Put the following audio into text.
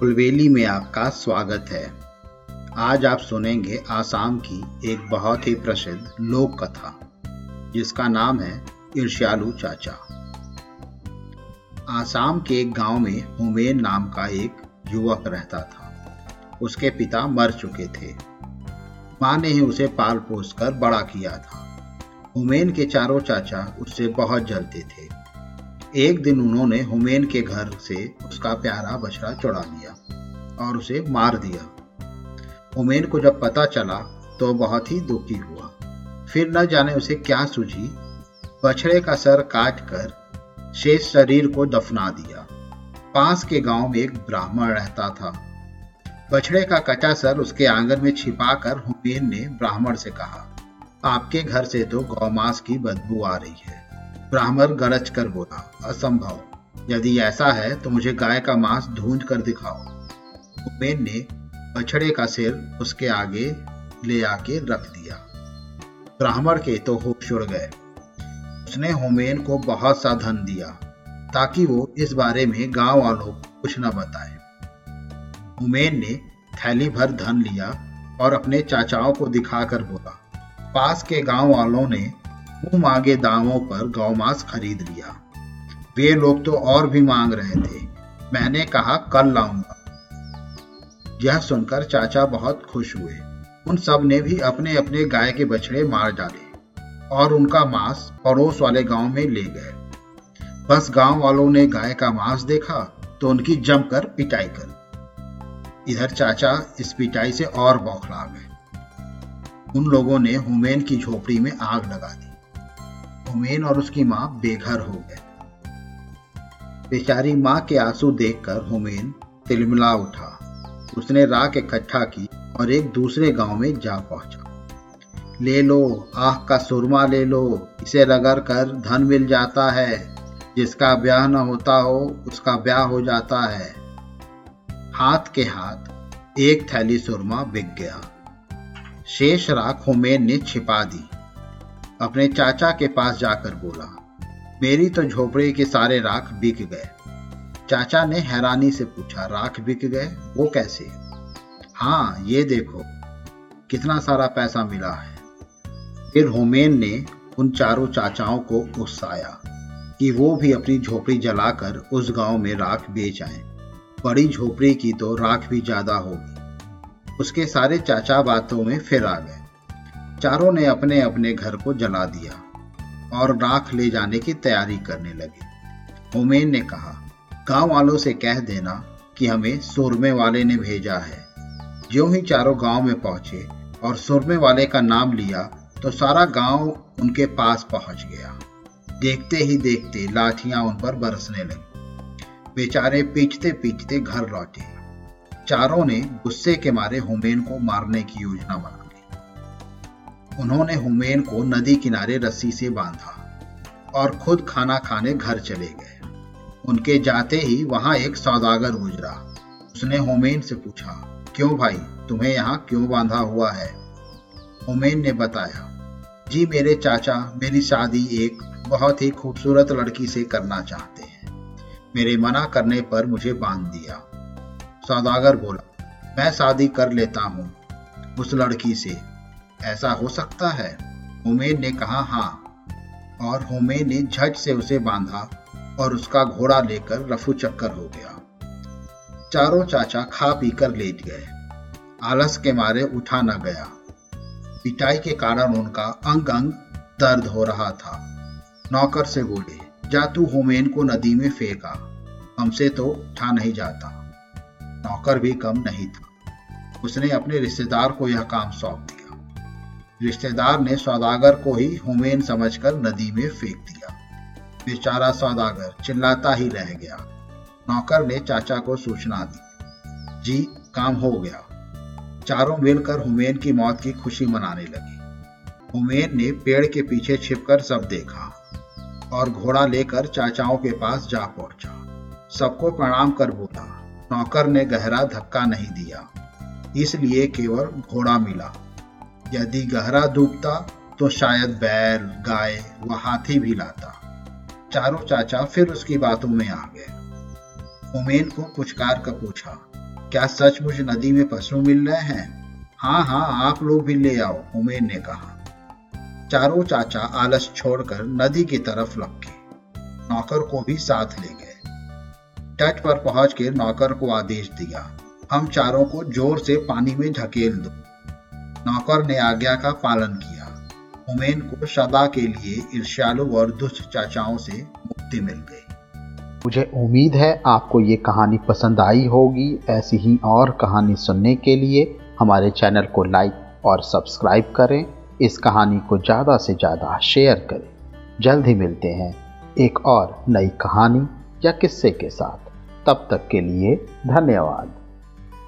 कुलवेली में आपका स्वागत है। आज आप सुनेंगे आसाम की एक बहुत ही प्रसिद्ध लोक कथा, जिसका नाम है ईर्ष्यालु चाचा। आसाम के एक गाँव में हुमेन नाम का एक युवक रहता था। उसके पिता मर चुके थे। माँ ने ही उसे पाल पोस कर बड़ा किया था। हुमेन के चारों चाचा उससे बहुत जलते थे। एक दिन उन्होंने हुमेन के घर से उसका प्यारा बछड़ा चुरा लिया और उसे मार दिया। हुमेन को जब पता चला तो बहुत ही दुखी हुआ। फिर न जाने उसे क्या सूझी। बछड़े का सर काट कर शेष शरीर को दफना दिया। पास के गाँव में एक ब्राह्मण रहता था। बछड़े का कटा सर उसके आँगन में छिपाकर हुमेन ने ब्राह्मण से कहा, आपके घर से तो गौमास की बदबू आ रही है। ब्राह्मण गरज कर बोला, असंभव। यदि ऐसा है तो मुझे गाय का मांस ढूंढ कर दिखाओ। उमेन ने बछड़े का सिर उसके आगे ले आके रख दिया। ब्राह्मण के तो होश उड़ गए। उसने होमेन को बहुत सा धन दिया, ताकि वो इस बारे में गाँव वालों को कुछ न बताए। हुमेन ने थैली भर धन लिया और अपने चाचाओं को दिखाकर बोला, पास के गाँव वालों ने मुँह मांगे दामों पर गौ मांस खरीद लिया। वे लोग तो और भी मांग रहे थे। मैंने कहा, कल लाऊँगा। यह सुनकर चाचा बहुत खुश हुए। उन सबने भी अपने अपने गाय के बछड़े मार डाले और उनका मांस पड़ोस वाले गाँव में ले गए। बस गाँव वालों ने गाय का मांस देखा तो उनकी जमकर पिटाई कर इधर चाचा इस पिटाई से और बौखला गए। उन लोगों ने हुमेन की झोपड़ी में आग लगा दी। हुमेन और उसकी माँ बेघर हो गए। बेचारी माँ के आँसू देखकर हुमेन तिलमिला उठा। उसने राख इकट्ठा की और एक दूसरे गाँव में जा पहुँचा। ले लो आह का सुरमा ले लो, इसे रगड़ कर धन मिल जाता है। जिसका ब्याह न होता हो, उसका ब्याह हो जाता है। हाथ के हाथ एक थैली सुरमा बिक गया। शेष राख हुमेन ने छिपा दी। अपने चाचा के पास जाकर बोला, मेरी तो झोपड़ी के सारे राख बिक गए। चाचा ने हैरानी से पूछा, राख बिक गए? वो कैसे? हाँ ये देखो, कितना सारा पैसा मिला है। फिर होमेन ने उन चारों चाचाओं को उकसाया कि वो भी अपनी झोपड़ी जलाकर उस गाँव में राख बेच आए। बड़ी झोपड़ी की तो राख भी ज़्यादा होगी। उसके सारे चाचा बातों में फिर आ गए। चारों ने अपने अपने घर को जला दिया और राख ले जाने की तैयारी करने लगे। होमेन ने कहा, गाँव वालों से कह देना कि हमें सुरमे वाले ने भेजा है। जो ही चारों गाँव में पहुँचे और सुरमे वाले का नाम लिया तो सारा गाँव उनके पास पहुँच गया। देखते ही देखते लाठियाँ उन पर बरसने लगी। बेचारे पीछते पीछते घर लौटे। चारों ने गुस्से के मारे हुमेन को मारने की योजना बना उन्होंने हुमेन को नदी किनारे रस्सी से बांधा और खुद खाना खाने घर चले गए। उनके जाते ही वहाँ एक सौदागर गुजरा। उसने हुमेन से पूछा, क्यों भाई, तुम्हें यहाँ क्यों बांधा हुआ है? हुमेन ने बताया, जी मेरे चाचा, मेरी शादी एक बहुत ही खूबसूरत लड़की से करना चाहते हैं। मेरे मना करने पर मुझे बाँध दिया। सौदागर बोला, मैं शादी कर लेता हूँ उस लड़की से। ऐसा हो सकता है। हुमेन ने कहा हाँ। और हुमेन ने झट से उसे बांधा और उसका घोड़ा लेकर रफू चक्कर हो गया। चारों चाचा खा पीकर लेट गए। आलस के मारे उठा न गया। पिटाई के कारण उनका अंग अंग दर्द हो रहा था। नौकर से बोले, जा तू हुमेन को नदी में फेंका हमसे तो उठा नहीं जाता। नौकर भी कम नहीं था। उसने अपने रिश्तेदार को यह काम सौंप दिया। रिश्तेदार ने सौदागर को ही हुमेन समझकर नदी में फेंक दिया। बेचारा सौदागर चिल्लाता ही रह गया। नौकर ने चाचा को सूचना दी। जी, काम हो गया। चारों मिलकर हुमेन की मौत की खुशी मनाने लगे। हुमेन ने पेड़ के पीछे छिपकर सब देखा और घोड़ा लेकर चाचाओं के पास जा पहुँचा। सबको प्रणाम कर बोला। नौकर ने गहरा धक्का नहीं दिया। इसलिए केवल घोड़ा मिला। यदि गहरा डूबता तो शायद बैल गाय व हाथी भी लाता। चारों चाचा फिर उसकी बातों में आ गए। उमेन को पुचकार कर पूछा, क्या सचमुच नदी में पशु मिल रहे हैं? हाँ हाँ आप लोग भी ले आओ उमेर ने कहा। चारों चाचा आलस छोड़कर नदी की तरफ़ लपके। नौकर को भी साथ ले गए। तट पर पहुंचकर नौकर को आदेश दिया, हम चारों को ज़ोर से पानी में ढकेल दो। नौकर ने आज्ञा का पालन किया। हुमैन को सदा के लिए ईर्ष्यालु और दुष्ट चाचाओं से मुक्ति मिल गई। मुझे उम्मीद है आपको ये कहानी पसंद आई होगी। ऐसी ही और कहानी सुनने के लिए हमारे चैनल को लाइक और सब्सक्राइब करें। इस कहानी को ज़्यादा से ज़्यादा शेयर करें। जल्द ही मिलते हैं एक और नई कहानी या किस्से के साथ। तब तक के लिए धन्यवाद।